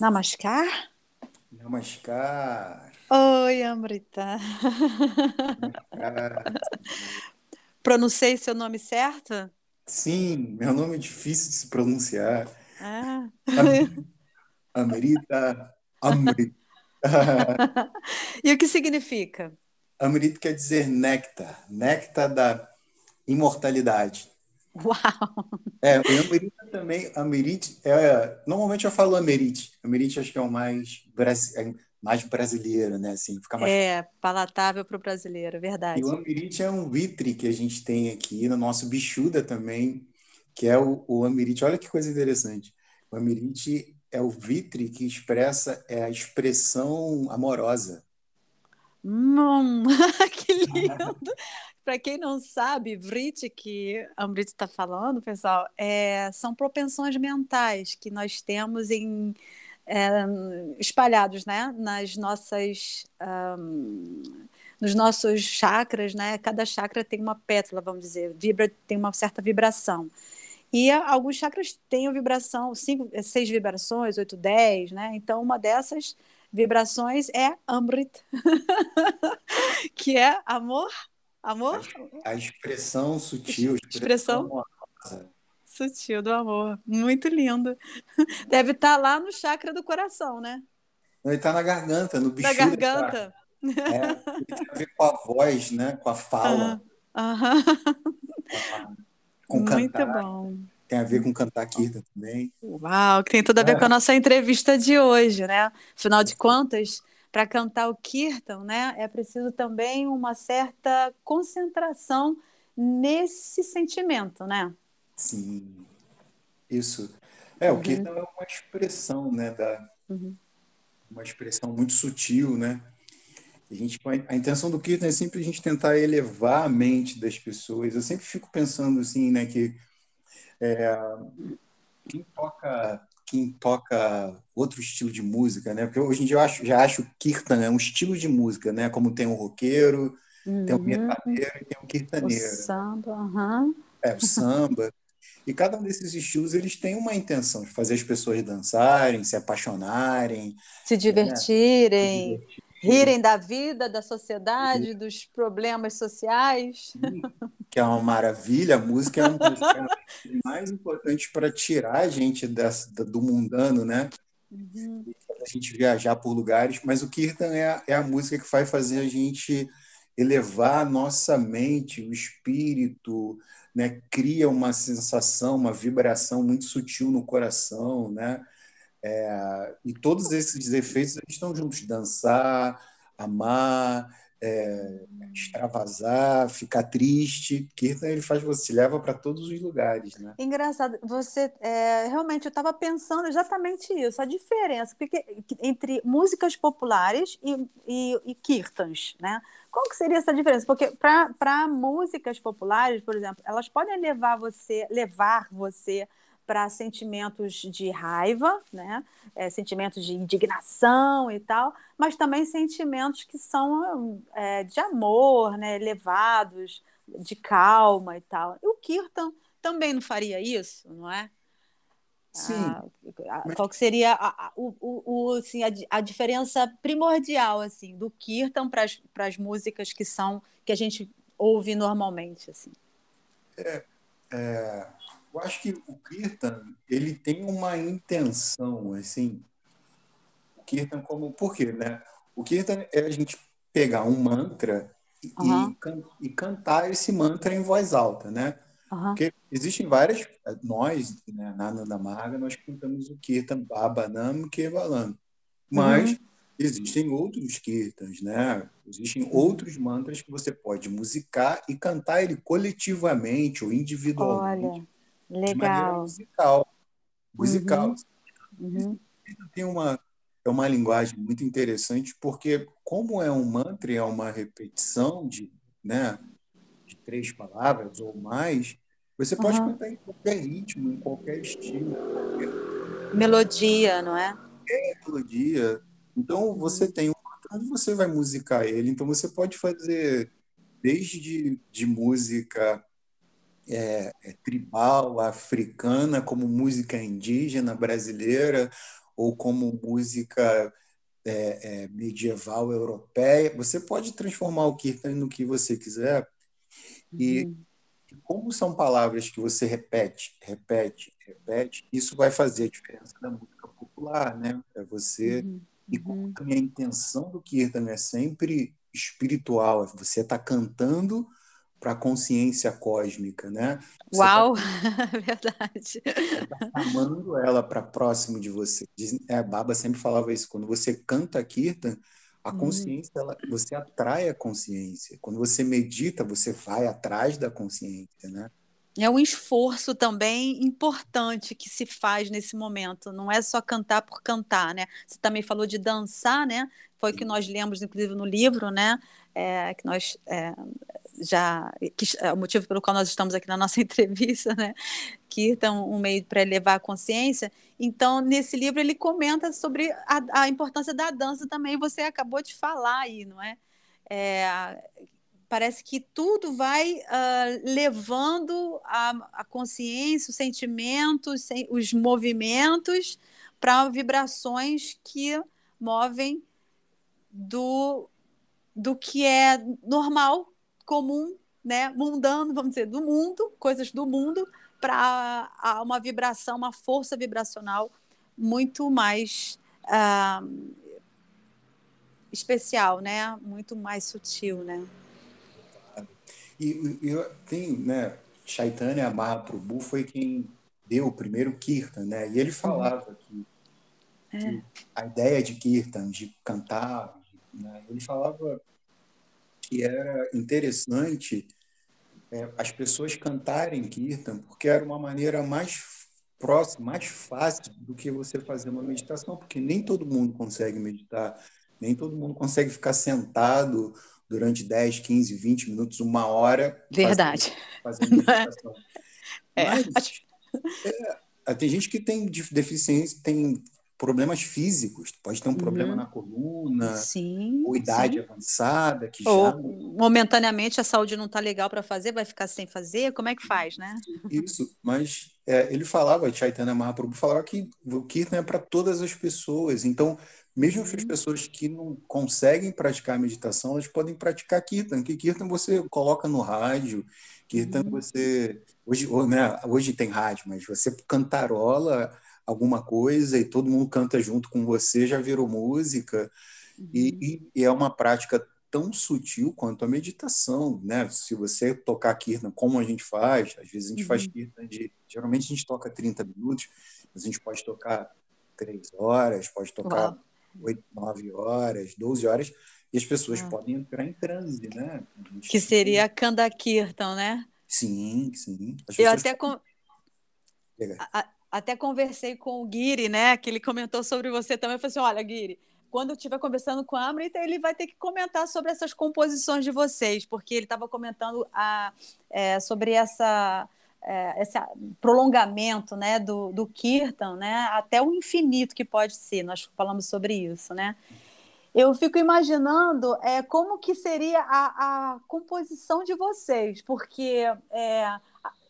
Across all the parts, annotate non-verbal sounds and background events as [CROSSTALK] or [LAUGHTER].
Namaskar. Namaskar. Oi, Amrita. Namaskar. Pronunciei seu nome certo? Sim, meu nome é difícil de se pronunciar. Ah. Amrita, Amrita. [LAUGHS] e o que significa? Amrita quer dizer néctar, néctar da imortalidade. Uau! É, e Amerita também, Amerite, é, normalmente eu falo Amerite. Amerite acho que é o mais, é mais brasileiro, né? Assim, fica mais... É, palatável para o brasileiro, verdade. E o Amerite é um vitre que a gente tem aqui no nosso bichuda também, que é o, o. Olha que coisa interessante. O Amerite é o vitre que expressa é a expressão amorosa. Hum, [LAUGHS] que lindo! Para quem não sabe, Vrit, que a Amrit está falando, pessoal, é, são propensões mentais que nós temos em, é, espalhados né, nas nossas. Um, nos nossos chakras, né? Cada chakra tem uma pétala, vamos dizer, vibra, tem uma certa vibração. E alguns chakras têm a vibração, cinco, seis vibrações, oito, dez, né? Então, uma dessas vibrações é Amrit, [LAUGHS] que é amor, Amor? A, expressão sutil, expressão, expressão sutil do amor. Muito lindo. Deve estar tá lá no chakra do coração, né? Ele está na garganta, no bicho. Na garganta. É, tem a ver com a voz, né? Com a fala. Com Muito cantar. bom. Tem a ver com cantar Kirtan também. Uau, que tem tudo a ver é. com a nossa entrevista de hoje, né? Afinal de contas, para cantar o kirtan, né, é preciso também uma certa concentração nesse sentimento, né? Sim, isso. É, uhum. o kirtan é uma expressão, né, da uhum. uma expressão muito sutil, né? A, gente, a intenção do kirtan é sempre a gente tentar elevar a mente das pessoas. Eu sempre fico pensando assim, né, que é, quem toca quem toca outro estilo de música, né? Porque hoje em dia eu acho, já acho kirtan é um estilo de música, né? Como tem o roqueiro, uhum. tem o uhum. metaleiro e tem o kirtaneiro. O samba, uhum. É, o samba. E cada um desses estilos eles têm uma intenção de fazer as pessoas dançarem, se apaixonarem, se divertirem. Né? Se divertirem rirem da vida, da sociedade, dos problemas sociais. Que é uma maravilha. A música é um dos mais importantes para tirar a gente dessa, do mundano, né? Uhum. A gente viajar por lugares. Mas o Kirtan é a, é a música que vai fazer a gente elevar a nossa mente, o espírito, né? Cria uma sensação, uma vibração muito sutil no coração, né? É, e todos esses efeitos estão juntos: dançar, amar, é, extravasar, ficar triste. Kirtan ele faz você leva para todos os lugares, né? Engraçado, você é, realmente eu estava pensando exatamente isso, a diferença porque, entre músicas populares e, e, e kirtans, né? Qual que seria essa diferença? Porque para músicas populares, por exemplo, elas podem levar você, levar você para sentimentos de raiva, né? É, sentimentos de indignação e tal, mas também sentimentos que são é, de amor, né? elevados, de calma e tal. E o Kirtan também não faria isso, não é? Sim. Ah, qual que seria a, a, o, o, assim, a, a, diferença primordial assim do Kirtan para as músicas que são que a gente ouve normalmente assim? É, é eu acho que o Kirtan ele tem uma intenção, assim. O Kirtan como por quê, né? O Kirtan é a gente pegar um mantra e, uhum. e, e cantar esse mantra em voz alta, né? Uhum. Porque existem várias. Nós, né, na Nanda Marga, nós cantamos o Kirtan Babanam Kevalam. Mas uhum. existem outros Kirtans, né? Existem outros mantras que você pode musicar e cantar ele coletivamente ou individualmente. Olha. Legal. musical. Musical. Uhum. Uhum. Tem uma, é uma linguagem muito interessante, porque como é um mantra, é uma repetição de, né, de três palavras ou mais, você pode uhum. cantar em qualquer ritmo, em qualquer estilo. Melodia, não é? É melodia. Então, você tem um onde você vai musicar ele. Então você pode fazer desde de música é, é, tribal, africana, como música indígena brasileira, ou como música é, é, medieval europeia. Você pode transformar o kirtan no que você quiser. E uhum. como são palavras que você repete, repete, repete, isso vai fazer a diferença da música popular, né? É você uhum. e como também a intenção do kirtan é sempre espiritual, é você está cantando para a consciência cósmica, né? Você tá Uau, tá, [LAUGHS] verdade. Tá chamando ela para próximo de você. É, a Baba sempre falava isso. Quando você canta Kirtan, a uhum. consciência, ela, você atrai a consciência. Quando você medita, você vai atrás da consciência, né? É um esforço também importante que se faz nesse momento. Não é só cantar por cantar, né? Você também falou de dançar, né? Foi o que nós lemos, inclusive, no livro, né? É, que nós é, já que é o motivo pelo qual nós estamos aqui na nossa [LAUGHS] entrevista, né? Que então um meio para elevar a consciência. Então nesse livro ele comenta sobre a, a, importância da dança também. Você acabou de falar aí, não é? é parece que tudo vai uh, levando a, a, consciência, os sentimentos, os movimentos para vibrações que movem do do que é normal comum, né, mundano, vamos dizer, do mundo, coisas do mundo, para uma vibração, uma força vibracional muito mais uh, especial, né? Muito mais sutil, né? E, e tem, né? Chaitanya Mahaprabhu foi quem deu o primeiro kirtan, né? E ele falava que, é. que a ideia de kirtan, de cantar, né? ele falava que era interessante é, as pessoas cantarem Kirtan, porque era uma maneira mais próxima, mais fácil do que você fazer uma meditação, porque nem todo mundo consegue meditar, nem todo mundo consegue ficar sentado durante 10, 15, 20 minutos, uma hora. Verdade. Fazendo, meditação. [LAUGHS] é. Mas, é, tem gente que tem deficiência, tem problemas físicos. Pode ter um problema uhum. na coluna, sim, ou idade sim. avançada, que ou, já... momentaneamente a saúde não está legal para fazer, vai ficar sem fazer, como é que faz, né? Isso, mas é, ele falava, Chaitanya Mahaprabhu falava que o Kirtan é para todas as pessoas, então mesmo uhum. as pessoas que não conseguem praticar a meditação, elas podem praticar Kirtan, que Kirtan você coloca no rádio, Kirtan uhum. você... Hoje, né, hoje tem rádio, mas você cantarola alguma coisa e todo mundo canta junto com você, já virou música. Uhum. E, e, é uma prática tão sutil quanto a meditação, né? Se você tocar kirtan como a gente faz, às vezes a gente uhum. faz kirtan de... Geralmente a gente toca 30 minutos, mas a gente pode tocar 3 horas, pode tocar Uau. 8, 9 horas, 12 horas, e as pessoas ah. podem entrar em transe, né? Que seria a Kanda Kirtan, né? Sim, sim. Eu até... Com... A, até conversei com o Guiri, né? Que ele comentou sobre você também. Eu falei assim: olha, Guiri, quando eu estiver conversando com a Amrita, ele vai ter que comentar sobre essas composições de vocês, porque ele estava comentando a, é, sobre essa. É, esse prolongamento né, do, do Kirtan né, até o infinito que pode ser, nós falamos sobre isso. Né? Eu fico imaginando é, como que seria a, a composição de vocês, porque é,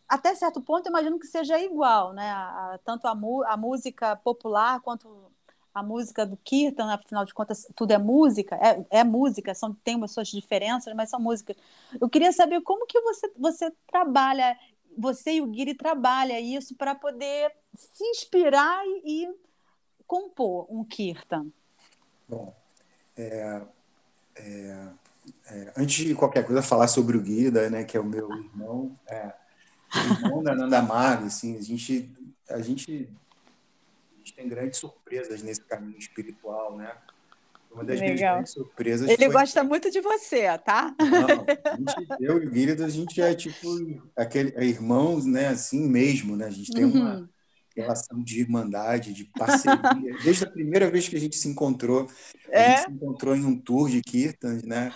até certo ponto, eu imagino que seja igual, né? A, tanto a, a, música popular quanto a música do Kirtan, afinal de contas, tudo é música, é, é música, são, tem suas diferenças, mas são músicas. Eu queria saber como que você, você trabalha, você e o Guiri trabalha isso para poder se inspirar e, e, compor um Kirtan. Bom, é, é, é, antes de qualquer coisa, falar sobre o Guida, né, que é o meu irmão, é, irmão da Nanda Margo, assim, a gente, a gente, a gente tem grandes surpresas nesse caminho espiritual, né? Uma das Legal. minhas grandes surpresas. Ele foi... gosta muito de você, tá? Não, gente, eu e o Guilherme, a gente é tipo aquele, é irmãos, né? Assim mesmo, né? A gente tem uma uhum. Relação de irmandade, de parceria. [LAUGHS] Desde a primeira vez que a gente se encontrou, a é? gente se encontrou em um tour de Kirtan, né?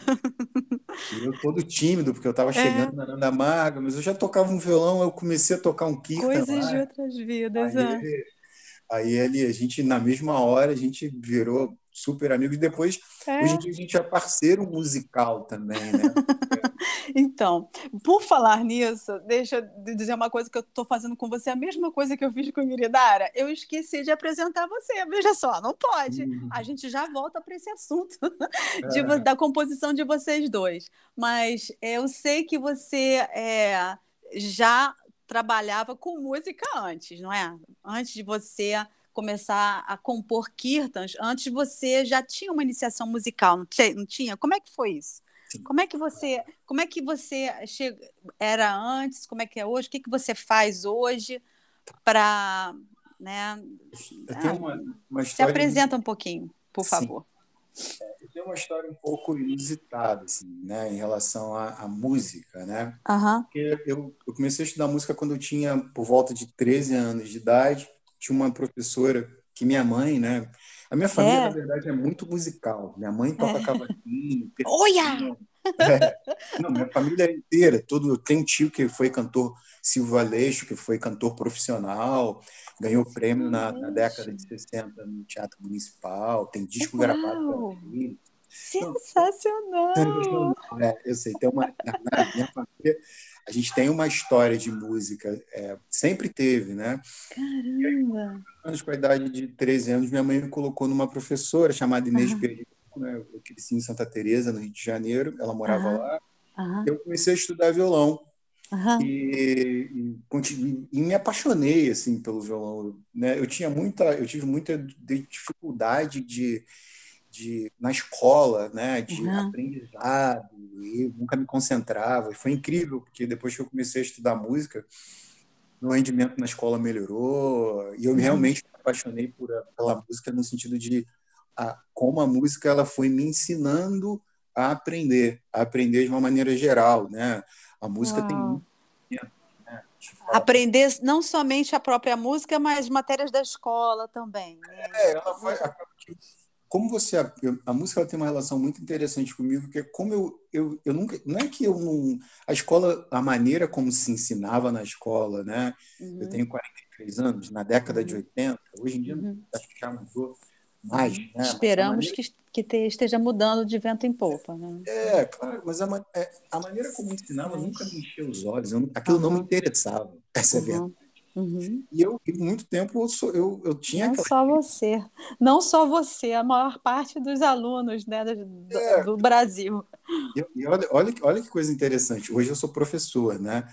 E [LAUGHS] eu todo tímido, porque eu estava é. chegando é. na Nanda Marga, mas eu já tocava um violão, eu comecei a tocar um Kirtan Coisas lá. de outras vidas, aí, é. aí ele, a gente, na mesma hora, a gente virou super amigos. Depois, é. hoje em dia, a gente é parceiro musical também, né? [LAUGHS] então, por falar nisso, deixa eu dizer uma coisa que eu estou fazendo com você, a mesma coisa que eu fiz com a Miridara. Eu esqueci de apresentar você. Veja só, não pode. Uhum. A gente já volta para esse assunto [LAUGHS] de, é. da composição de vocês dois. Mas eu sei que você é, já trabalhava com música antes, não é? Antes de você começar a compor kirtans, antes você já tinha uma iniciação musical, não tinha? Como é que foi isso? Como é que você, como é que você chega, era antes, como é que é hoje? O que, que você faz hoje para, né? Tenho uma, uma Se apresenta um pouquinho, por favor. É, eu tenho uma história um pouco inusitada, assim, né, em relação à, à música, né? Uhum. Porque eu, eu comecei a estudar música quando eu tinha por volta de 13 anos de idade. Tinha uma professora que minha mãe, né? A minha família, é. na verdade, é muito musical. Minha mãe toca é. cavaquinho. [LAUGHS] Olha! É. Não, minha família inteira. Todo, um tio que foi cantor, Silvio Aleixo, que foi cantor profissional, ganhou prêmio na, na, década de 60 no Teatro Municipal, tem disco Uau. gravado pela filha. Sensacional! Então, é, eu sei, tem uma. Na minha família, a gente tem uma história de música, é, sempre teve, né? Caramba! anos com a idade de 13 anos, minha mãe me colocou numa professora chamada Inês uhum. Perdico, né? Eu cresci em Santa Teresa, no Rio de Janeiro, ela morava lá. Eu comecei a estudar violão. Uhum. E, e, e, me apaixonei assim pelo violão né eu tinha muita eu tive muita dificuldade de, de na escola né de uhum. aprendizado e nunca me concentrava e foi incrível porque depois que eu comecei a estudar música meu rendimento na escola melhorou e eu uhum. realmente me apaixonei por, pela música no sentido de a, como a música ela foi me ensinando a aprender a aprender de uma maneira geral né a música Uau. tem muito né? Aprender não somente a própria música, mas matérias da escola também. Né? É, ela vai, como você a música tem uma relação muito interessante comigo que é como eu, eu, eu nunca não é que eu não a escola a maneira como se ensinava na escola né uhum. eu tenho 43 anos na década uhum. de 80 hoje em dia uhum. acho que já mudou mais. Né? Esperamos maneira... que, que esteja mudando de vento em popa. Né? É, claro, mas a, é, a maneira como ensinava nunca me encheu os olhos, eu, aquilo não me interessava, [LAUGHS] essa é a verdade. Uhum. E eu, por muito tempo, eu, sou, eu, eu tinha. Não aquela... só você. Não só você, a maior parte dos alunos né, do, é. do Brasil. E, e, olha, olha, olha que coisa interessante. Hoje eu sou professor, né?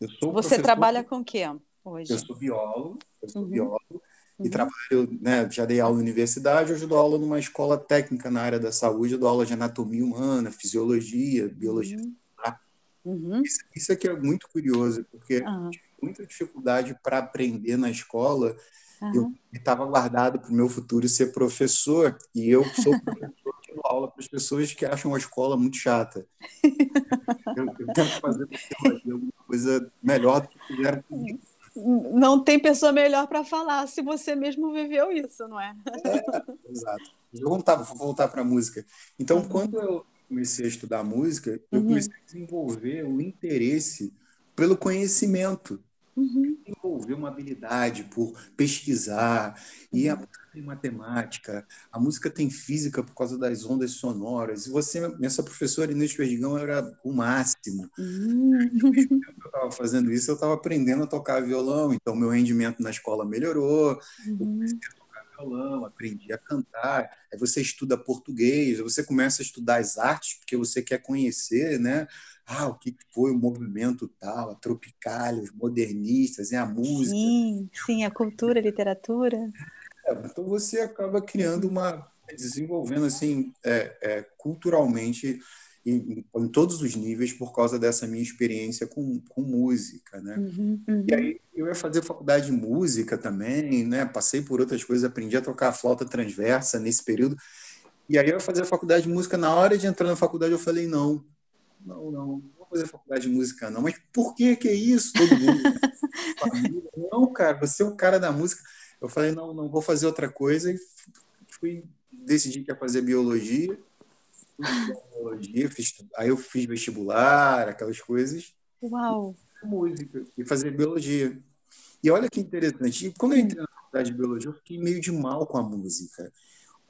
Eu sou você professor, trabalha com o quê hoje? Eu sou biólogo, eu sou uhum. biólogo e uhum. trabalho, né, já dei aula na universidade, hoje dou aula numa escola técnica na área da saúde, dou aula de anatomia humana, fisiologia, biologia. Uhum. Uhum. Isso, isso aqui é muito curioso, porque uhum. Muita dificuldade para aprender na escola. Eu estava guardado para o meu futuro ser professor, e eu sou [LAUGHS] professor que dou aula para as pessoas que acham a escola muito chata. [LAUGHS] eu, eu tento fazer alguma coisa melhor do que fizeram comigo não tem pessoa melhor para falar se você mesmo viveu isso, não é? é exato. Vou voltar, vou voltar para a música. Então, uhum. quando eu comecei a estudar música, eu uhum. comecei a desenvolver o interesse pelo conhecimento. Uhum. Desenvolver uma habilidade por pesquisar. E a uhum. música tem matemática, a música tem física por causa das ondas sonoras. E você, essa professora Inês Perdigão, era o máximo. Uhum. Eu estava fazendo isso, eu estava aprendendo a tocar violão. Então, meu rendimento na escola melhorou. Uhum. Eu comecei a violão, aprendi a cantar. Aí você estuda português, você começa a estudar as artes, porque você quer conhecer, né? ah, o que foi o movimento tal, a Tropicália, os modernistas, a música. Sim, sim, a cultura, a literatura. É, então você acaba criando uma, desenvolvendo assim, é, é, culturalmente em, em, todos os níveis por causa dessa minha experiência com, com música, né? Uhum, uhum. E aí eu ia fazer faculdade de música também, né? Passei por outras coisas, aprendi a tocar flauta transversa nesse período. E aí eu ia fazer faculdade de música. Na hora de entrar na faculdade eu falei não, não, não, não vou fazer faculdade de música, não. Mas por que que é isso? Todo mundo. [LAUGHS] não, cara, você é o cara da música. Eu falei, não, não vou fazer outra coisa. E fui, decidi que ia fazer biologia. Biologia fiz, aí eu fiz vestibular, aquelas coisas. Uau! E música, e fazer biologia. E olha que interessante. E quando eu entrei na faculdade de biologia, eu fiquei meio de mal com a música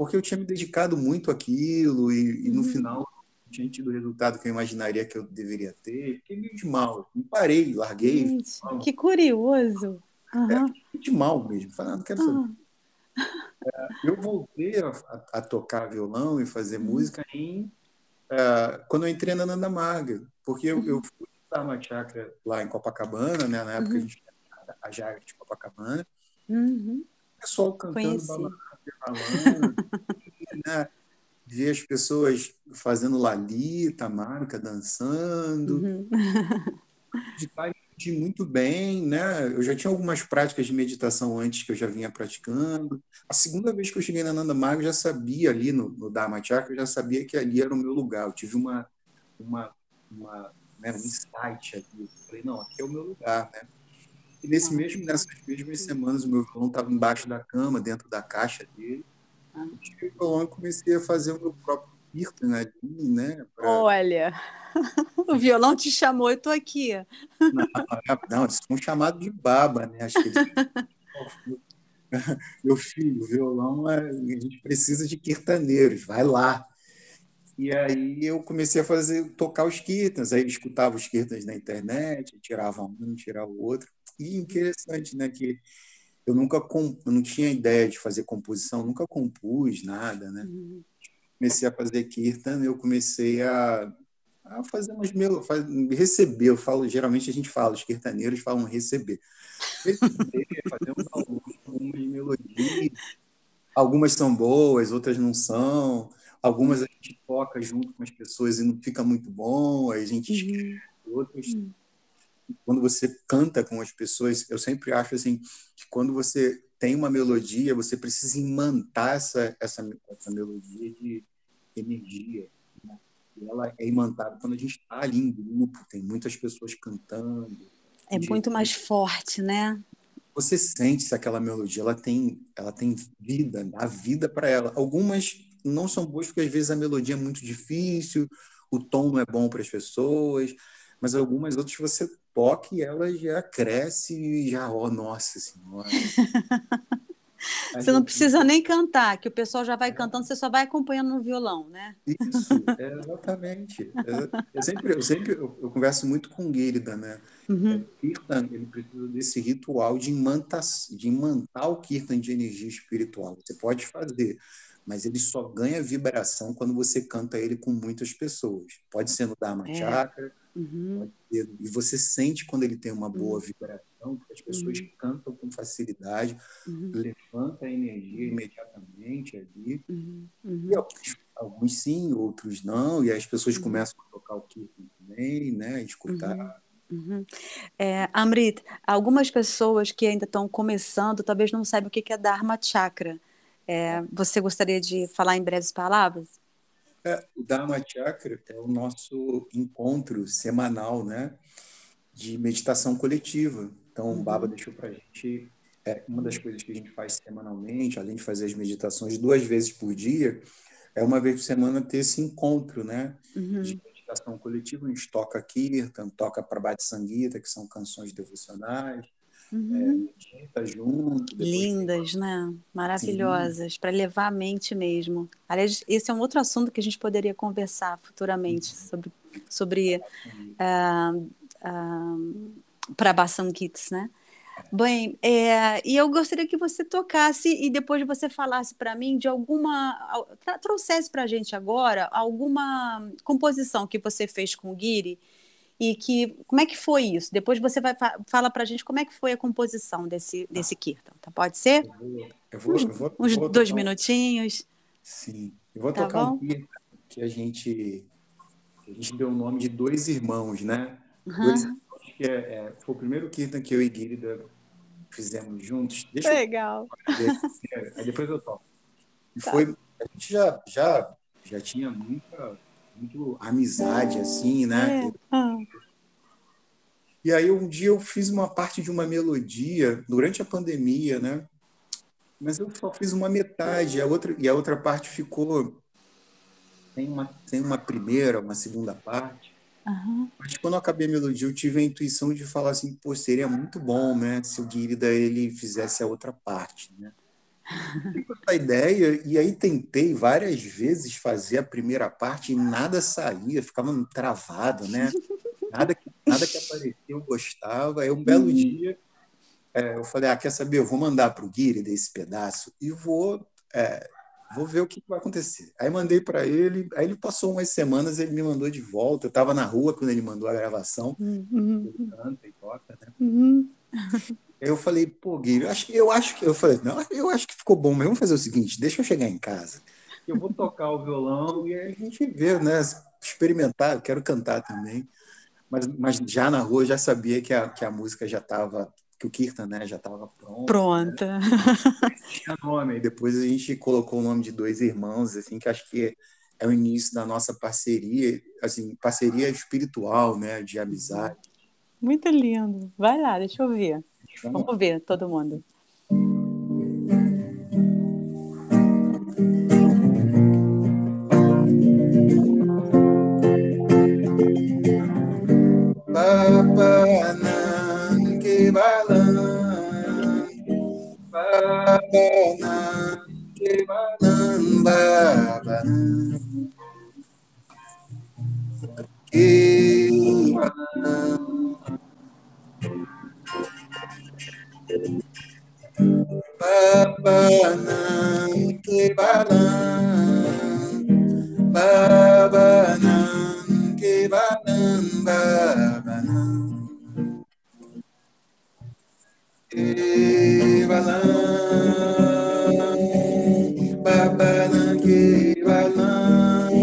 porque eu tinha me dedicado muito àquilo e, e no uhum. final tinha tido o resultado que eu imaginaria que eu deveria ter. Fiquei meio de mal. Me parei, larguei. Gente, que curioso. Uhum. É, de mal mesmo. Falei, ah, não quero saber. É, eu voltei a, a, tocar violão e fazer uhum. música em, uh, quando eu entrei na Nanda Marga, porque eu, eu fui dar uma chácara lá em Copacabana, né? na época a gente tinha a Jaga de Copacabana. Uhum. O pessoal cantando balada, falando, [LAUGHS] né? ver as pessoas fazendo lalita, marca, dançando. Uhum. [LAUGHS] de estar muito bem, né? Eu já tinha algumas práticas de meditação antes que eu já vinha praticando. A segunda vez que eu cheguei na Nanda Maga, eu já sabia ali no, no Dharma Chakra, eu já sabia que ali era o meu lugar. Eu tive uma, uma, uma né, um insight ali. Eu falei, não, aqui é o meu lugar, né? E nesse mesmo, nessas mesmas semanas, o meu violão estava embaixo da cama, dentro da caixa dele. Eu tirei o violão e comecei a fazer o meu próprio kirtan ali, né? Pra... Olha, [LAUGHS] o violão te chamou, eu estou aqui. Não, não, eles são chamados de baba, né? Acho que eles... Meu filho, o violão, é... a gente precisa de kirtaneiros, vai lá. E aí eu comecei a fazer, tocar os kirtans, aí escutava os kirtans na internet, tirava um, tirava o outro. E interessante, né, que eu nunca eu não tinha ideia de fazer composição, nunca compus nada, né? Uhum. Comecei a fazer kirtan, eu comecei a, a fazer umas melodias, receber, eu falo, geralmente a gente fala, os kirtaneiros falam receber. Receber, [LAUGHS] fazer umas melodias, algumas são boas, outras não são, Algumas a gente toca junto com as pessoas e não fica muito bom, aí a gente esquece. Uhum. Outras, uhum. quando você canta com as pessoas, eu sempre acho assim que quando você tem uma melodia, você precisa imantar essa, essa, essa melodia de energia. Né? E ela é imantada quando a gente está ali em grupo, tem muitas pessoas cantando. É muito mais forte, né? Você sente se aquela melodia ela tem, ela tem vida, dá vida para ela. Algumas não são boas porque às vezes a melodia é muito difícil, o tom não é bom para as pessoas, mas algumas outras você toca e ela já cresce e já, oh, nossa senhora. [LAUGHS] você não precisa nem cantar, que o pessoal já vai cantando, você só vai acompanhando no violão, né? Isso, [LAUGHS] é, exatamente. Eu sempre, eu sempre eu, eu converso muito com Guilherme, né? Uhum. É, Kirtan, ele precisa desse ritual de imantar, de imantar o Kirtan de energia espiritual. Você pode fazer, mas ele só ganha vibração quando você canta ele com muitas pessoas. Pode ser no Dharma é. Chakra, uhum. e você sente quando ele tem uma boa uhum. vibração, porque as pessoas uhum. cantam com facilidade, uhum. levanta a energia imediatamente ali. Uhum. Uhum. E alguns, alguns, sim, outros não, e as pessoas começam a tocar o Kirtan também, né, a escutar. Uhum. É, Amrit, algumas pessoas que ainda estão começando talvez não saibam o que é Dharma Chakra. É, você gostaria de falar em breves palavras? É, o Dharma Chakra é o nosso encontro semanal, né, de meditação coletiva. Então, uhum. o Baba deixou para a gente é, uma das coisas que a gente faz semanalmente, além de fazer as meditações duas vezes por dia, é uma vez por semana ter esse encontro, né, uhum. de meditação coletiva. A gente toca Kirtan, toca Prabhat Sangita, que são canções devocionais, Uhum. É, junto. Lindas, né? Maravilhosas, para levar a mente mesmo. Aliás, esse é um outro assunto que a gente poderia conversar futuramente sobre, sobre uh, uh, Prabhasangits, né? Bem, é, e eu gostaria que você tocasse e depois você falasse para mim de alguma. trouxesse para a gente agora alguma composição que você fez com o Guiri e que como é que foi isso? Depois você vai fala para a gente como é que foi a composição desse desse kirtan, tá? Pode ser? Eu vou, eu vou, uns, eu vou, uns dois minutinhos. Sim, eu vou tá tocar bom? um kirtan que a gente a gente deu o nome de dois irmãos, né? Uhum. Dois irmãos que é, é, foi o primeiro kirtan que eu e Guilherme fizemos juntos. Deixa Legal. Eu, aí depois eu toco. E tá. foi a gente já já já tinha muita muito amizade, assim, né? É. Ah. E aí um dia eu fiz uma parte de uma melodia durante a pandemia, né? Mas eu só fiz uma metade, a outra e a outra parte ficou tem uma tem uma primeira, uma segunda parte. Uhum. Mas quando eu acabei a melodia, eu tive a intuição de falar assim, pô, seria muito bom, né, se o Guirida ele fizesse a outra parte, né? A ideia, e aí tentei várias vezes fazer a primeira parte e nada saía, ficava travado, né? Nada que, nada que aparecia eu gostava. Aí um belo uhum. dia é, eu falei, ah, quer saber, eu vou mandar para o Guiri desse pedaço e vou, é, vou ver o que vai acontecer. Aí mandei para ele, aí ele passou umas semanas, ele me mandou de volta. Eu estava na rua quando ele mandou a gravação. Uhum. Ele canta e toca, né? Uhum. Eu falei, pô, Gui, eu acho, eu acho que. Eu falei, não, eu acho que ficou bom, mas vamos fazer o seguinte: deixa eu chegar em casa. Eu vou tocar o violão e aí a gente vê, né? Experimentar, eu quero cantar também. Mas, mas já na rua eu já sabia que a, que a música já estava, que o Kirtan né, já estava pronto. Pronta. Né? Tinha nome. Depois a gente colocou o nome de dois irmãos, assim, que acho que é o início da nossa parceria, assim, parceria espiritual, né, de amizade. Muito lindo. Vai lá, deixa eu ver. Vamos ver, todo mundo. Babanan que balan Babanan que balan que balan Babanam babanan Babanam kebalam Babanam Kebalam Babanam kebalam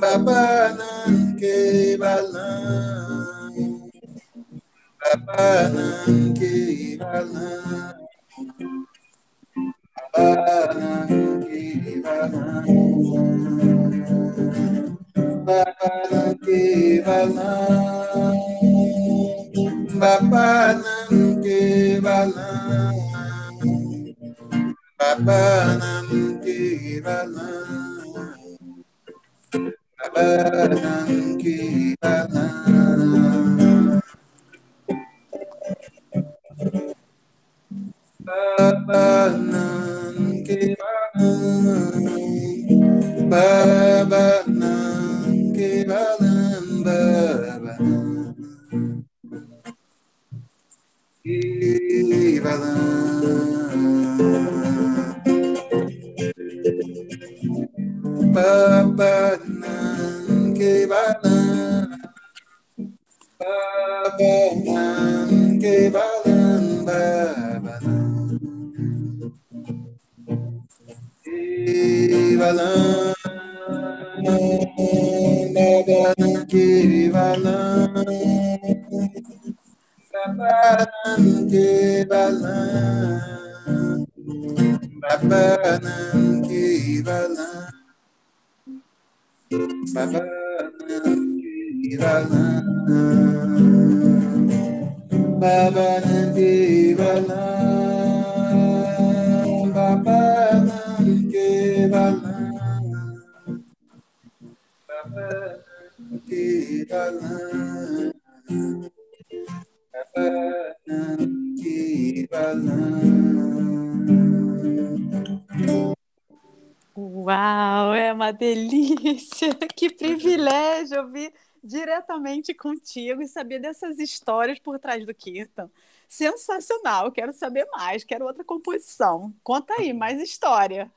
Babanam kebalam abanan kiralan abanan kiralan abanan kiralan abanan kiralan abanan kiralan Babanan Kebalan kevalan, Kebalan Babanan Kebalan Babanan Kebalan Babanan Kebalan Babanan Kirivalam, Nagaram Kirivalam, Babaram Kirivalam, Babaram Kirivalam, Babaram Kirivalam, Babaram Kirivalam. Uau, é uma delícia! [LAUGHS] Que privilégio ouvir diretamente contigo e saber dessas histórias por trás do Kirtan. Sensacional, quero saber mais, quero outra composição. Conta aí, mais história.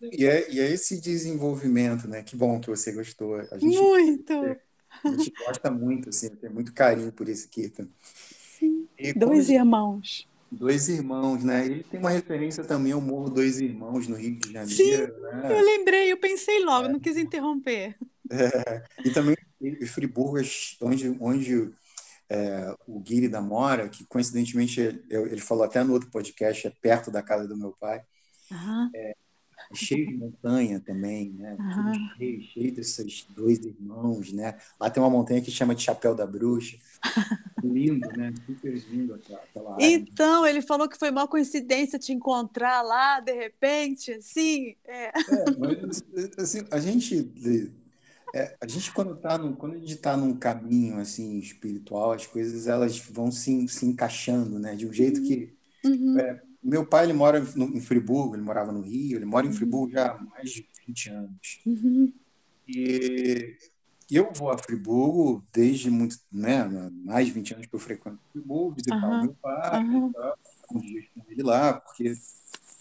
E é, e é esse desenvolvimento, né? Que bom que você gostou. A gente, muito! A gente gosta muito, assim, tem muito carinho por esse Kirtan. Sim, e dois irmãos. Dois Irmãos, né? Ele tem uma referência também ao Morro Dois Irmãos, no Rio de Janeiro. Sim, né? eu lembrei, eu pensei logo, é. não quis interromper. É. E também Friburgo, onde, onde é, o Guiri da Mora, que coincidentemente ele falou até no outro podcast, é perto da casa do meu pai. Uhum. É, cheio de montanha também, né? Uhum. Cheio, cheio desses dois irmãos, né? Lá tem uma montanha que chama de Chapéu da Bruxa. [LAUGHS] lindo, né? Super lindo aquela, aquela área. Então, ele falou que foi uma coincidência te encontrar lá, de repente, assim. É. é mas, assim, a gente é, a gente quando tá num, quando a gente está num caminho assim espiritual, as coisas elas vão se, se encaixando, né? De um jeito que uhum. é, meu pai ele mora no, em Friburgo, ele morava no Rio, ele mora em uhum. Friburgo já há mais de 20 anos. Uhum. E eu vou a Friburgo desde muito, né, mais de 20 anos que eu frequento Friburgo, visitar uhum. o meu pai, uhum. um dias com ele lá, porque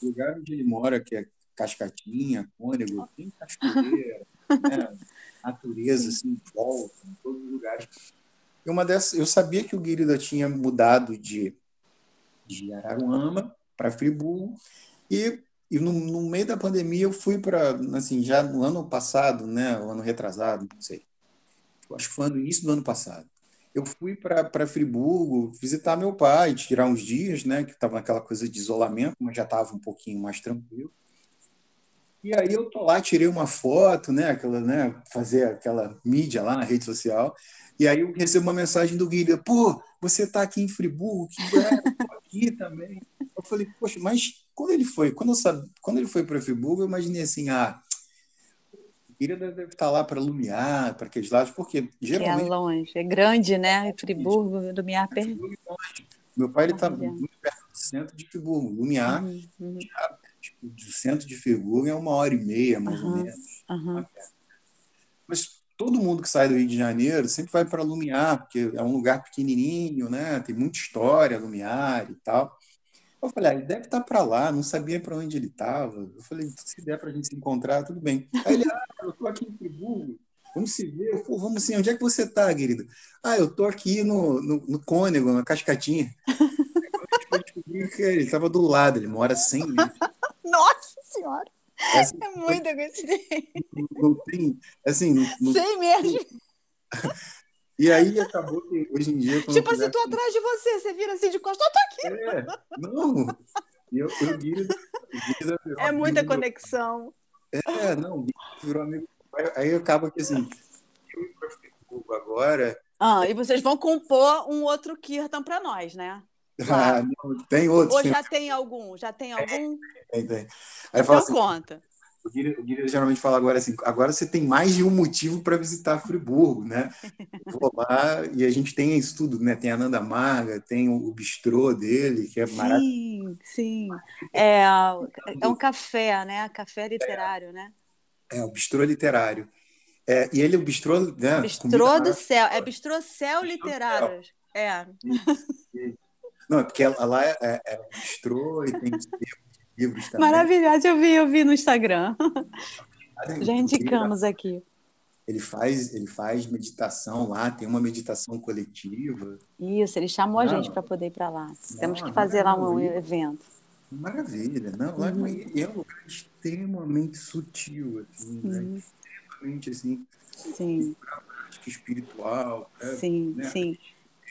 o lugar onde ele mora, que é Cascatinha, Cônego, tem cachoeira, né, [LAUGHS] natureza assim, em volta, em todos os lugares. E uma dessas, eu sabia que o Guirida tinha mudado de, de Araruama para Friburgo, e, e no, no, meio da pandemia eu fui para, assim, já no ano passado, né, o ano retrasado, não sei, acho que foi no início do ano passado, eu fui para Friburgo visitar meu pai, tirar uns dias, né, que estava naquela coisa de isolamento, mas já estava um pouquinho mais tranquilo. E aí eu tô lá, tirei uma foto, né, aquela, né, fazer aquela mídia lá na rede social. E aí eu recebo uma mensagem do Guilherme, pô, você está aqui em Friburgo, que é, aqui também. Eu falei, poxa, mas quando ele foi, quando, eu sabe, quando ele foi para Friburgo, eu imaginei assim, ah, Guilherme deve estar lá para Lumiar, para aqueles lados, porque geralmente... É longe, é grande, né, Friburgo, Lumiar... É Meu pai está muito perto do centro de Friburgo, Lumiar, uhum, uhum. Do centro de Friburgo é uma hora e meia, mais uhum, ou menos. Uhum. Mas todo mundo que sai do Rio de Janeiro sempre vai para Lumiar, porque é um lugar pequenininho, né? Tem muita história, Lumiar e tal. Eu falei, ah, ele deve estar tá para lá, não sabia para onde ele estava. Eu falei, se der para a gente se encontrar, tudo bem. Aí ele, ah, eu estou aqui em Friburgo, vamos se ver. Eu falei, vamos sim, onde é que você está, querido? Ah, eu estou aqui no, no, no Cônego, na Cascatinha. [LAUGHS] Aí, descobri que ele estava do lado, ele mora 100 metros. Nossa Senhora! Essa, é muita coincidência. Não tem, assim... Não, Sei mesmo. [LAUGHS] E aí acabou que hoje em dia. Tipo assim, tô atrás de você, você vira assim de costas, eu tô aqui. É, não. E eu, eu guido, É muita conexão. É, não, virou amigo. Aí acaba que assim, eu agora. Ah, e vocês vão compor um outro Kirtan para nós, né? Ah, não, tem outros. Ou já tem algum? Já tem algum? Tem, tem. Aí então assim, conta. O Guilherme, geralmente fala agora assim, agora você tem mais de um motivo para visitar Friburgo, né? Vou lá e a gente tem isso tudo, né? Tem a Nanda Marga, tem o bistrô dele, que é maravilhoso. Sim, sim. É, é um café, né? Café literário, é, né? É, o bistrô literário. É, e ele, o bistrô... Né, bistrô do céu. É bistrô céu literário. É. Não, é porque lá é, é, é bistrô e tem livros também. Maravilhoso, eu vi, eu vi no Instagram. Já indicamos aqui. Ele faz, ele faz meditação lá, tem uma meditação coletiva. Isso, ele chamou não, a gente para poder ir para lá. Temos que fazer lá um evento. Maravilha, não, lá uhum. é um lugar extremamente sutil, assim, né? uhum. né? extremamente assim, sim. espiritual. Né? Sim, né? sim.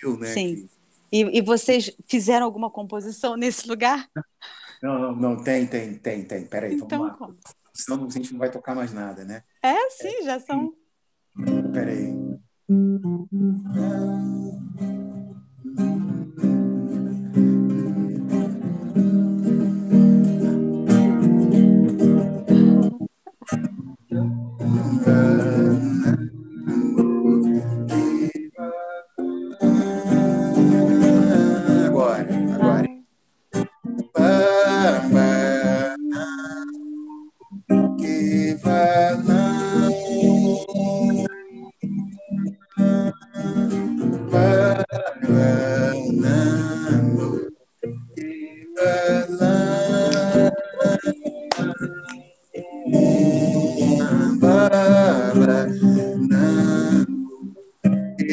Eu, né, sim. Que, e, e vocês fizeram alguma composição nesse lugar? Não, não, não tem, tem, tem, tem. Peraí, então, vamos lá. Como? Senão a gente não vai tocar mais nada, né? É, sim, já são. Peraí.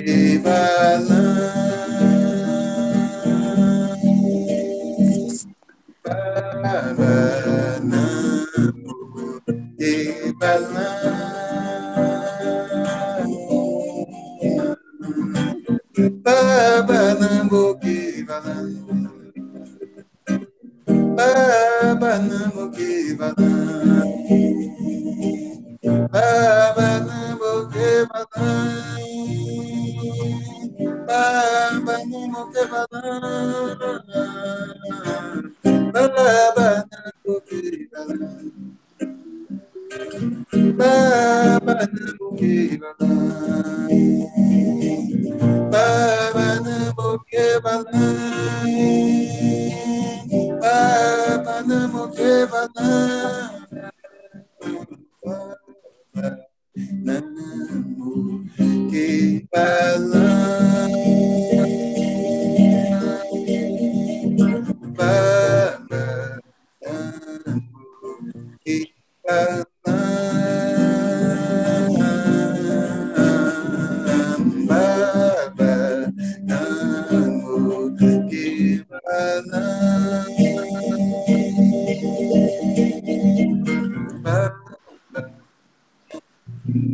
Viva Lã.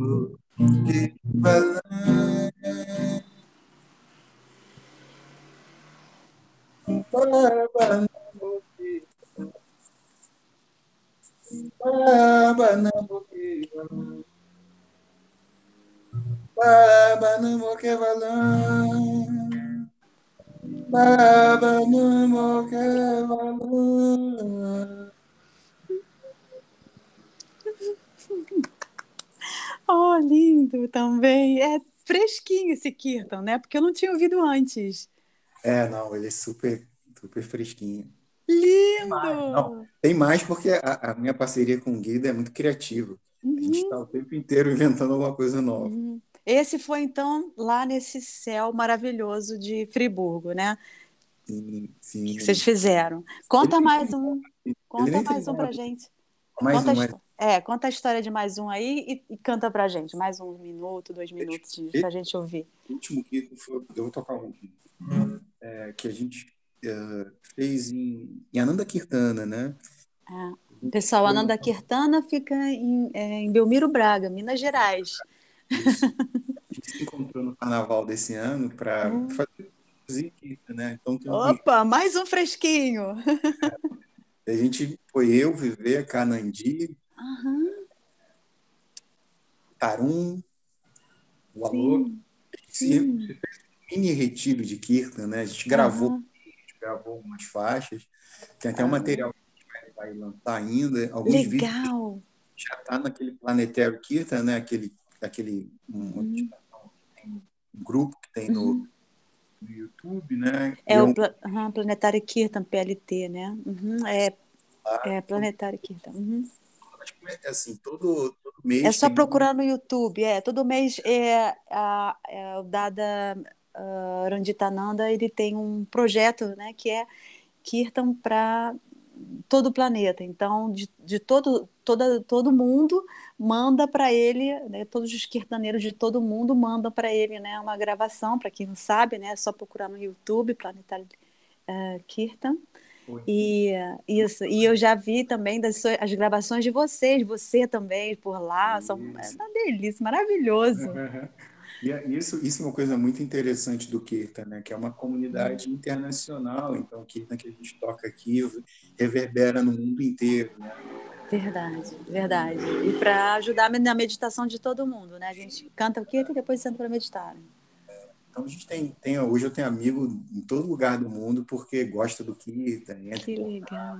Oh, Kirtan, né? Porque eu não tinha ouvido antes. É, não, ele é super, super fresquinho. Lindo! Tem mais, não, tem mais porque a, a, minha parceria com o Guida é muito criativa. Uhum. A gente está uhum. o tempo inteiro inventando alguma coisa nova. Uhum. Esse foi, então, lá nesse céu maravilhoso de Friburgo, né? Sim, sim. Que vocês fizeram. Conta mais um. Conta mais um pra gente. Mais conta um, mais... É, conta a história de mais um aí e, e canta pra gente. Mais um minuto, dois minutos de, pra gente ouvir. O último que foi, eu vou tocar um é, que a gente é, fez em, em Ananda Kirtana, né? É. Pessoal, Ananda Kirtana fica em, é, em Belmiro Braga, Minas Gerais. Isso. [LAUGHS] A gente se encontrou no carnaval desse ano para é. fazer Kirtana, né? Então, Opa, mais um fresquinho! A gente foi eu, Viver, Canandi. Tarum, o Alô. Sim. mini retiro de Kirtan, né? A gente gravou, uhum. a gente gravou umas faixas. Tem até um material que a gente vai, lançar ainda. Alguns Legal. vídeos já está naquele Planetário Kirtan, né? Aquele, aquele um, uhum. um, grupo que tem no, uhum. no YouTube, né? É, o um... Planetário Kirtan, PLT, né? Uhum. É, ah, é Planetário Kirtan. Uhum assim, todo, todo mês. É só tem... procurar no YouTube, é. Todo mês é, a, é o Dada uh, Randitananda, ele tem um projeto, né, que é Kirtan para todo o planeta. Então, de, de todo, toda, todo mundo manda para ele, né, todos os kirtaneiros de todo mundo mandam para ele né, uma gravação, para quem não sabe, né, é só procurar no YouTube, Planetário uh, Kirtan. E isso, e eu já vi também das as gravações de vocês, você também por lá, são é uma delícia, maravilhoso. [LAUGHS] E é, isso, isso é uma coisa muito interessante do Kirtan, né? que é uma comunidade internacional, então o Kirtan que a gente toca aqui reverbera no mundo inteiro. Né? Verdade, verdade. E para ajudar na meditação de todo mundo, né? A gente canta o Kirtan e depois senta para meditar. Então a gente tem, tem, hoje eu tenho amigo em todo lugar do mundo porque gosta do Kita. Que legal.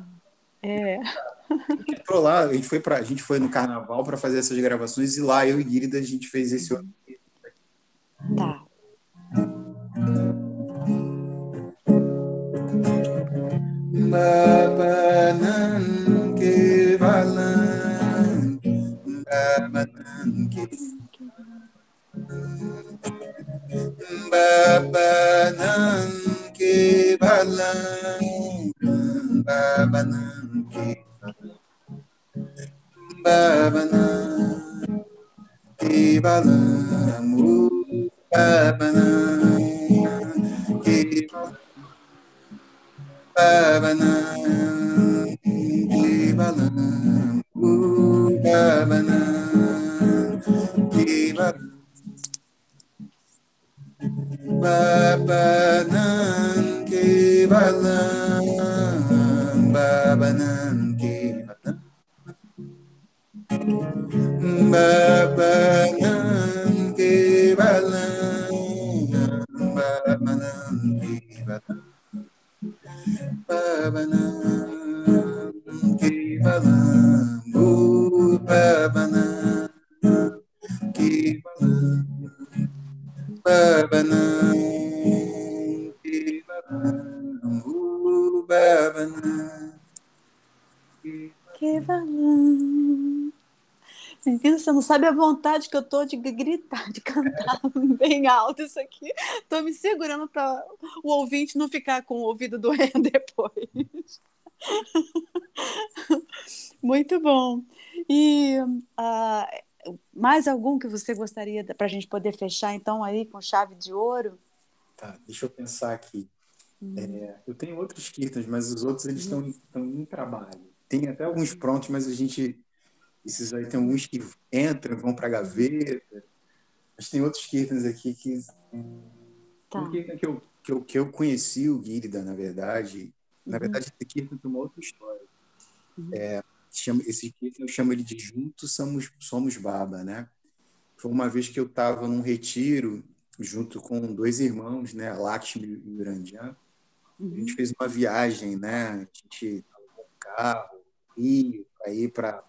É. A gente entrou lá, a gente foi para a gente foi no carnaval para fazer essas gravações e lá eu e Guirida a gente fez esse outro. Tá. Babanan que valan, babanan que babanan ke balan babanan ke babanan ke balan babanan ke babanan ke balan babanan ke balan Babanan ke balan. Babanan ke balan Babanan ke balan. Babanan ke balan Babanan ke Babanam, Babanam. Kevalam. Menina, você não sabe a vontade que eu tô de gritar, de cantar [LAUGHS] bem alto isso aqui. Tô me segurando para o ouvinte não ficar com o ouvido doendo [LAUGHS] depois. Muito bom. E uh, mais algum que você gostaria para a gente poder fechar então aí com chave de ouro? Tá, deixa eu pensar aqui. Hum. É, eu tenho outros kirtans, mas os outros eles estão em trabalho. Tem até alguns prontos, mas a gente esses aí tem alguns que entram, vão para a gaveta. Mas tem outros kirtans aqui que. Tá. Um kirtan que eu, que, eu, que eu conheci o Gírida, na verdade. Na uhum. verdade, esse kirtan tem uma outra história. Uhum. É, chama, esse eu chamo ele de Juntos Somos, Somos Baba, né? Foi uma vez que eu estava num retiro junto com dois irmãos, né? Lakshmi e Uranjan. Uhum. A gente uhum. fez uma viagem, né? A gente com um carro, Rio, para ir para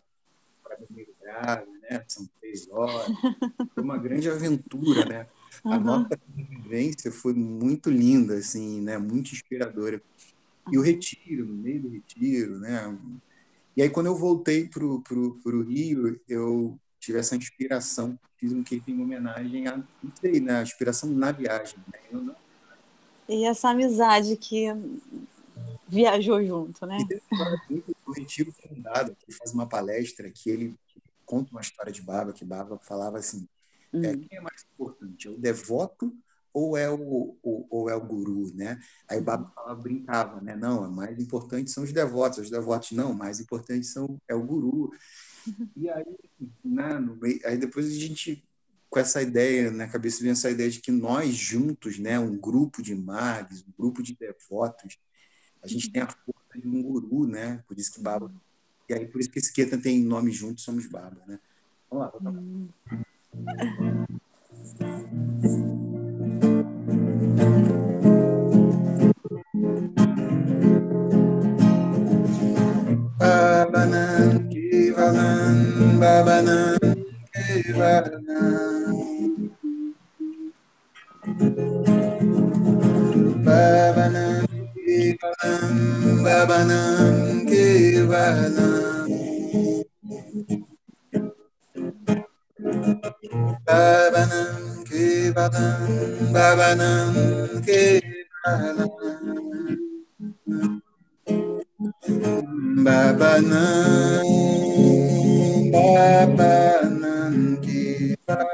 Domingo Grave, né? São três horas. [LAUGHS] Foi uma grande aventura, né? A uhum. nossa vivência foi muito linda, assim, né? Muito inspiradora. E o retiro, no meio do retiro, né? E aí, quando eu voltei para o Rio, eu tive essa inspiração. Fiz um cake em homenagem a, não sei, né? A inspiração na viagem. Né? Não... E essa amizade que viajou junto, né? E do Retiro Fundado, que faz uma palestra que ele conta uma história de Baba, que Baba falava assim, é, hum. é, quem é mais importante, é o devoto ou é o, o, ou é o guru, né? Aí Baba hum. falava, brincava, né? Não, o mais importante são os devotos, os devotos não, o mais importante são, é o guru. E aí, né, meio, aí depois a gente com essa ideia na cabeça vem essa ideia de que nós juntos, né, um grupo de magos, um grupo de devotos, a gente tem a força de um guru, né? Por isso que Baba. E aí, por isso que esse Ketan tem nome junto, somos Baba, né? Vamos lá, vamos [LAUGHS] lá. Kivalam Babanam Kivalam Babanam Kevalam, Babanam, Kevalam. Babanam, Kevalam, Babanam, Kevalam. Babanam, Babanam, Kevalam.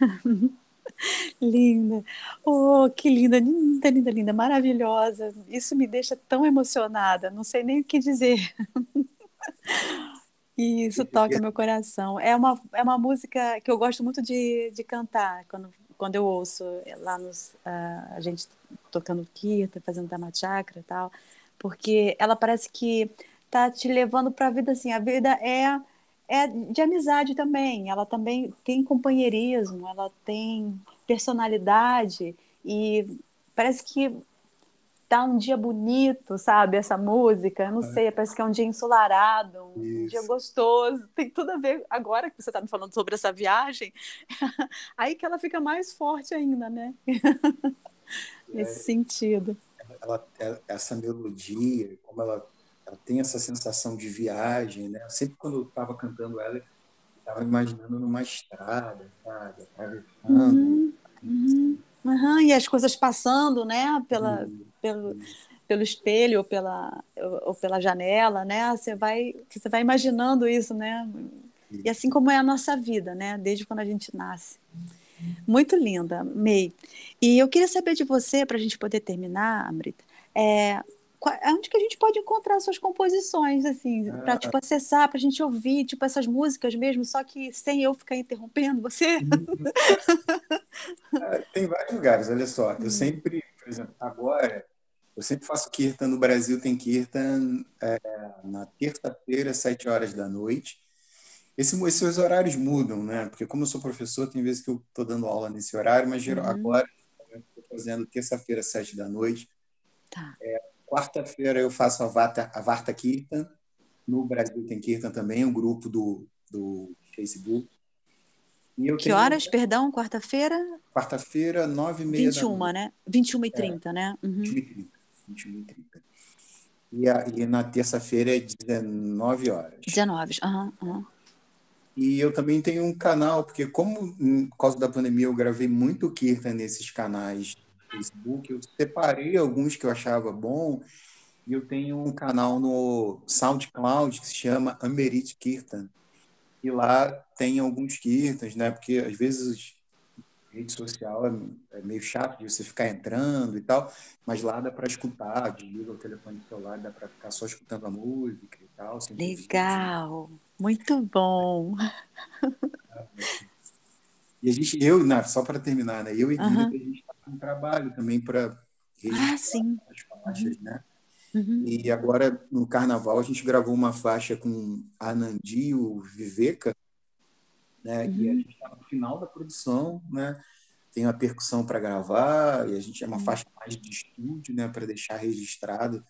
[LAUGHS] linda. Oh, que linda, linda, linda, linda, maravilhosa. Isso me deixa tão emocionada, não sei nem o que dizer. [LAUGHS] Isso toca meu coração. É uma, é uma música que eu gosto muito de, de cantar quando, quando eu ouço lá nos, uh, a gente tocando kirta, fazendo tamachakra e tal, porque ela parece que tá te levando para a vida assim. A vida é é de amizade também. Ela também tem companheirismo, ela tem personalidade e parece que tá um dia bonito, sabe? Essa música, não é. sei, parece que é um dia ensolarado, um Isso. dia gostoso. Tem tudo a ver, agora que você está me falando sobre essa viagem, [LAUGHS] aí que ela fica mais forte ainda, né? [LAUGHS] Nesse é, sentido. Ela, essa melodia, como ela, ela tem essa sensação de viagem, né? Sempre quando eu estava cantando ela, eu estava imaginando numa estrada, sabe? Atravessando. Uhum, uhum. Uhum, e as coisas passando, né, pela, pelo, pelo espelho ou pela, ou pela janela, né, você vai, você vai imaginando isso, né, e assim como é a nossa vida, né, desde quando a gente nasce. Muito linda, May. E eu queria saber de você, para a gente poder terminar, Amrita, é, onde que a gente pode encontrar suas composições, assim, para tipo, acessar, para a gente ouvir, tipo, essas músicas mesmo, só que sem eu ficar interrompendo você? [LAUGHS] É, tem vários lugares, olha só. Eu hum. sempre, por exemplo, agora, eu sempre faço Kirtan no Brasil, tem Kirtan é, na terça-feira, sete horas da noite. Esse, esses horários mudam, né? Porque como eu sou professor, tem vezes que eu estou dando aula nesse horário, mas uhum. agora estou fazendo terça-feira, sete da noite. Tá. É, Quarta-feira eu faço a Varta, a Varta Kirtan. No Brasil tem Kirtan também, um grupo do, do Facebook. que tenho... horas, perdão, quarta-feira? Quarta-feira, nove e meia 21, da né? 21 e 30, é, né? Uhum. 21 e 30. 21 e 30. E, a, e na terça-feira é 19 horas. 19, aham. Uhum, uhum. E eu também tenho um canal, porque como por causa da pandemia eu gravei muito Kirtan nesses canais Facebook, eu separei alguns que eu achava bom e eu tenho um canal no SoundCloud que se chama Amerit Kirtan. E lá tem alguns kirtans, né? Porque às vezes rede social é, é, meio chato de você ficar entrando e tal, mas lá dá para escutar, desliga o telefone do celular, dá para ficar só escutando a música e tal. Legal, muito bom. [LAUGHS] E a gente, eu, só para terminar, né? Eu e uhum. a gente um trabalho também para ah, sim. as faixas, uhum. né? Uhum. E agora, no carnaval, a gente gravou uma faixa com a Nandi e o Viveca, né? Uhum. E a gente está no final da produção, né? Tem uma percussão para gravar, e a gente é uma uhum. faixa mais de estúdio, né? Para deixar registrado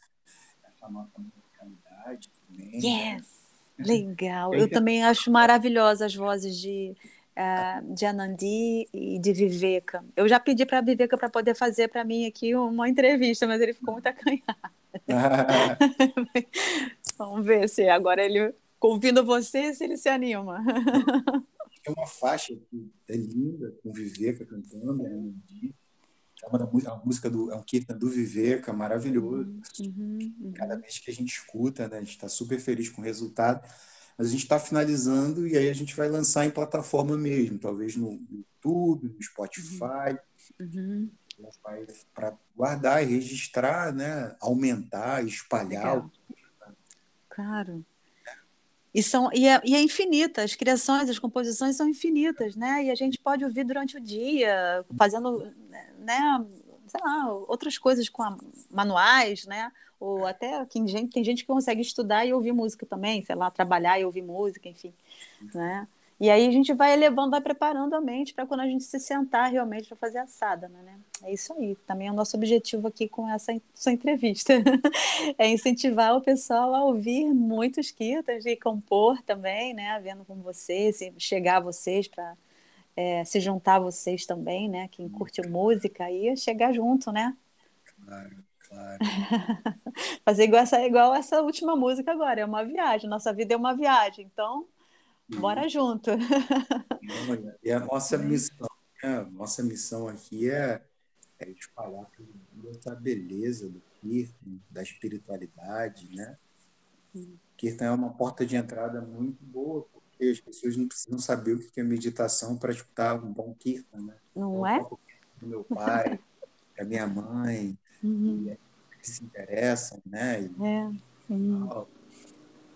essa nossa musicalidade também. Yes! Legal. Eu também acho maravilhosas as vozes de uh, de Anandi e de Viveka. Eu já pedi para a Viveka para poder fazer para mim aqui uma entrevista, mas ele ficou muito acanhado. [LAUGHS] Vamos ver se agora ele convido você se ele se anima. É uma faixa que é linda, com Viveca cantando, é Anandi. É uma, a música do é um kirtan do Viveca, maravilhoso. Uhum, uhum. Cada vez que a gente escuta, né, a gente está super feliz com o resultado. Mas a gente está finalizando e aí a gente vai lançar em plataforma mesmo, talvez no YouTube, no Spotify. Uhum. Para guardar e registrar, né? aumentar, espalhar. Legal. Claro. E, são, e é, e, é, infinita, as criações, as composições são infinitas, né? E a gente pode ouvir durante o dia, fazendo, né, sei lá, outras coisas com a, manuais, né? Ou até tem gente, tem gente que consegue estudar e ouvir música também, sei lá, trabalhar e ouvir música, enfim, né? E aí a gente vai elevando, vai preparando a mente para quando a gente se sentar realmente para fazer assada, né? É isso aí. Também é o nosso objetivo aqui com essa sua entrevista. [LAUGHS] é incentivar o pessoal a ouvir muitos kirtans e compor também, né? Vendo com vocês, chegar a vocês para é, se juntar a vocês também, né? Quem curte música e chegar junto, né? Claro. Claro. [LAUGHS] Fazer igual essa, igual essa última música agora, é uma viagem, nossa vida é uma viagem, então bora junto. [LAUGHS] e a nossa missão, né? a nossa missão aqui é, é espalhar essa beleza do Kirtan, da espiritualidade, né? Hum. Kirtan é uma porta de entrada muito boa, porque as pessoas não precisam saber o que é meditação para escutar um bom Kirtan, né? Não é? Do meu pai, [LAUGHS] da minha mãe, uhum. e que se interessam, né? E, é. Uhum.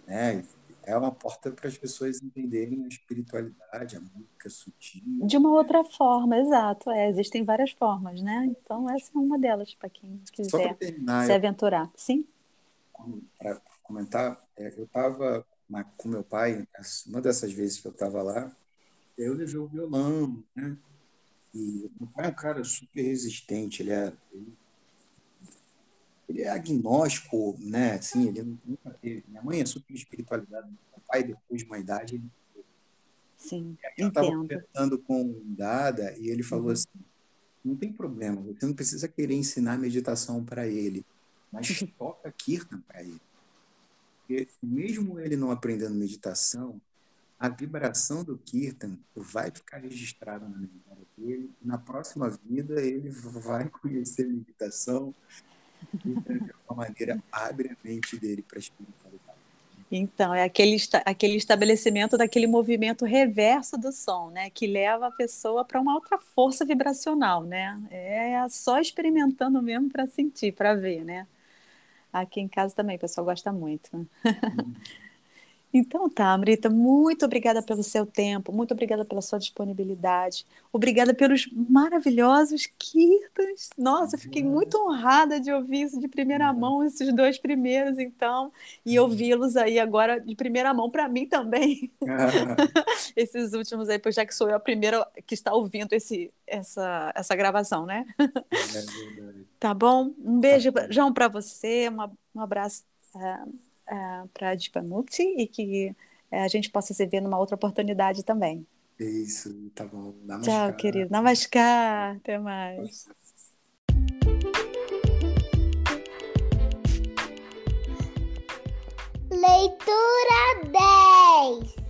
né? é uma porta para as pessoas entenderem a espiritualidade, a música sutil. De uma outra forma, exato. É, existem várias formas, né? Então, essa é uma delas, para quem quiser terminar, se aventurar. Sim? Para comentar, é, eu estava com meu pai, uma dessas vezes que eu estava lá, eu levei o violão, né? E meu pai é um cara super resistente, ele é, ele é agnóstico, né? Assim, ele nunca teve. Minha mãe é super espiritualidade, meu pai, depois de uma idade, ele Sim, eu estava conversando com um Dada e ele falou uhum. assim: não tem problema, você não precisa querer ensinar meditação para ele, mas [LAUGHS] toca Kirtan para ele. Porque mesmo ele não aprendendo meditação, a vibração do Kirtan vai ficar registrada na memória dele. Na próxima vida, ele [LAUGHS] vai conhecer meditação de uma maneira, abre a mente dele para a espiritualidade. Então, é aquele, aquele estabelecimento daquele movimento reverso do som, né? Que leva a pessoa para uma outra força vibracional, né? É só experimentando mesmo para sentir, para ver, né? Aqui em casa também o pessoal gosta muito. Uhum. [LAUGHS] Então tá, Amrita, muito obrigada pelo seu tempo, muito obrigada pela sua disponibilidade, obrigada pelos maravilhosos kirtans. Nossa, eu fiquei muito honrada de ouvir isso de primeira uhum. mão, esses dois primeiros, então, e uhum. ouvi-los aí agora de primeira mão para mim também. [LAUGHS] esses últimos aí, já que sou eu a primeira que está ouvindo esse, essa, essa gravação, né? É tá bom? Um beijo, tá João, para você, uma, um abraço. Uh, uh, é, para Dipamukti e que uh, a gente possa se ver numa outra oportunidade também. Isso, tá bom. Namaskar. Tchau, querido. Namaskar. Até mais. Leitura 10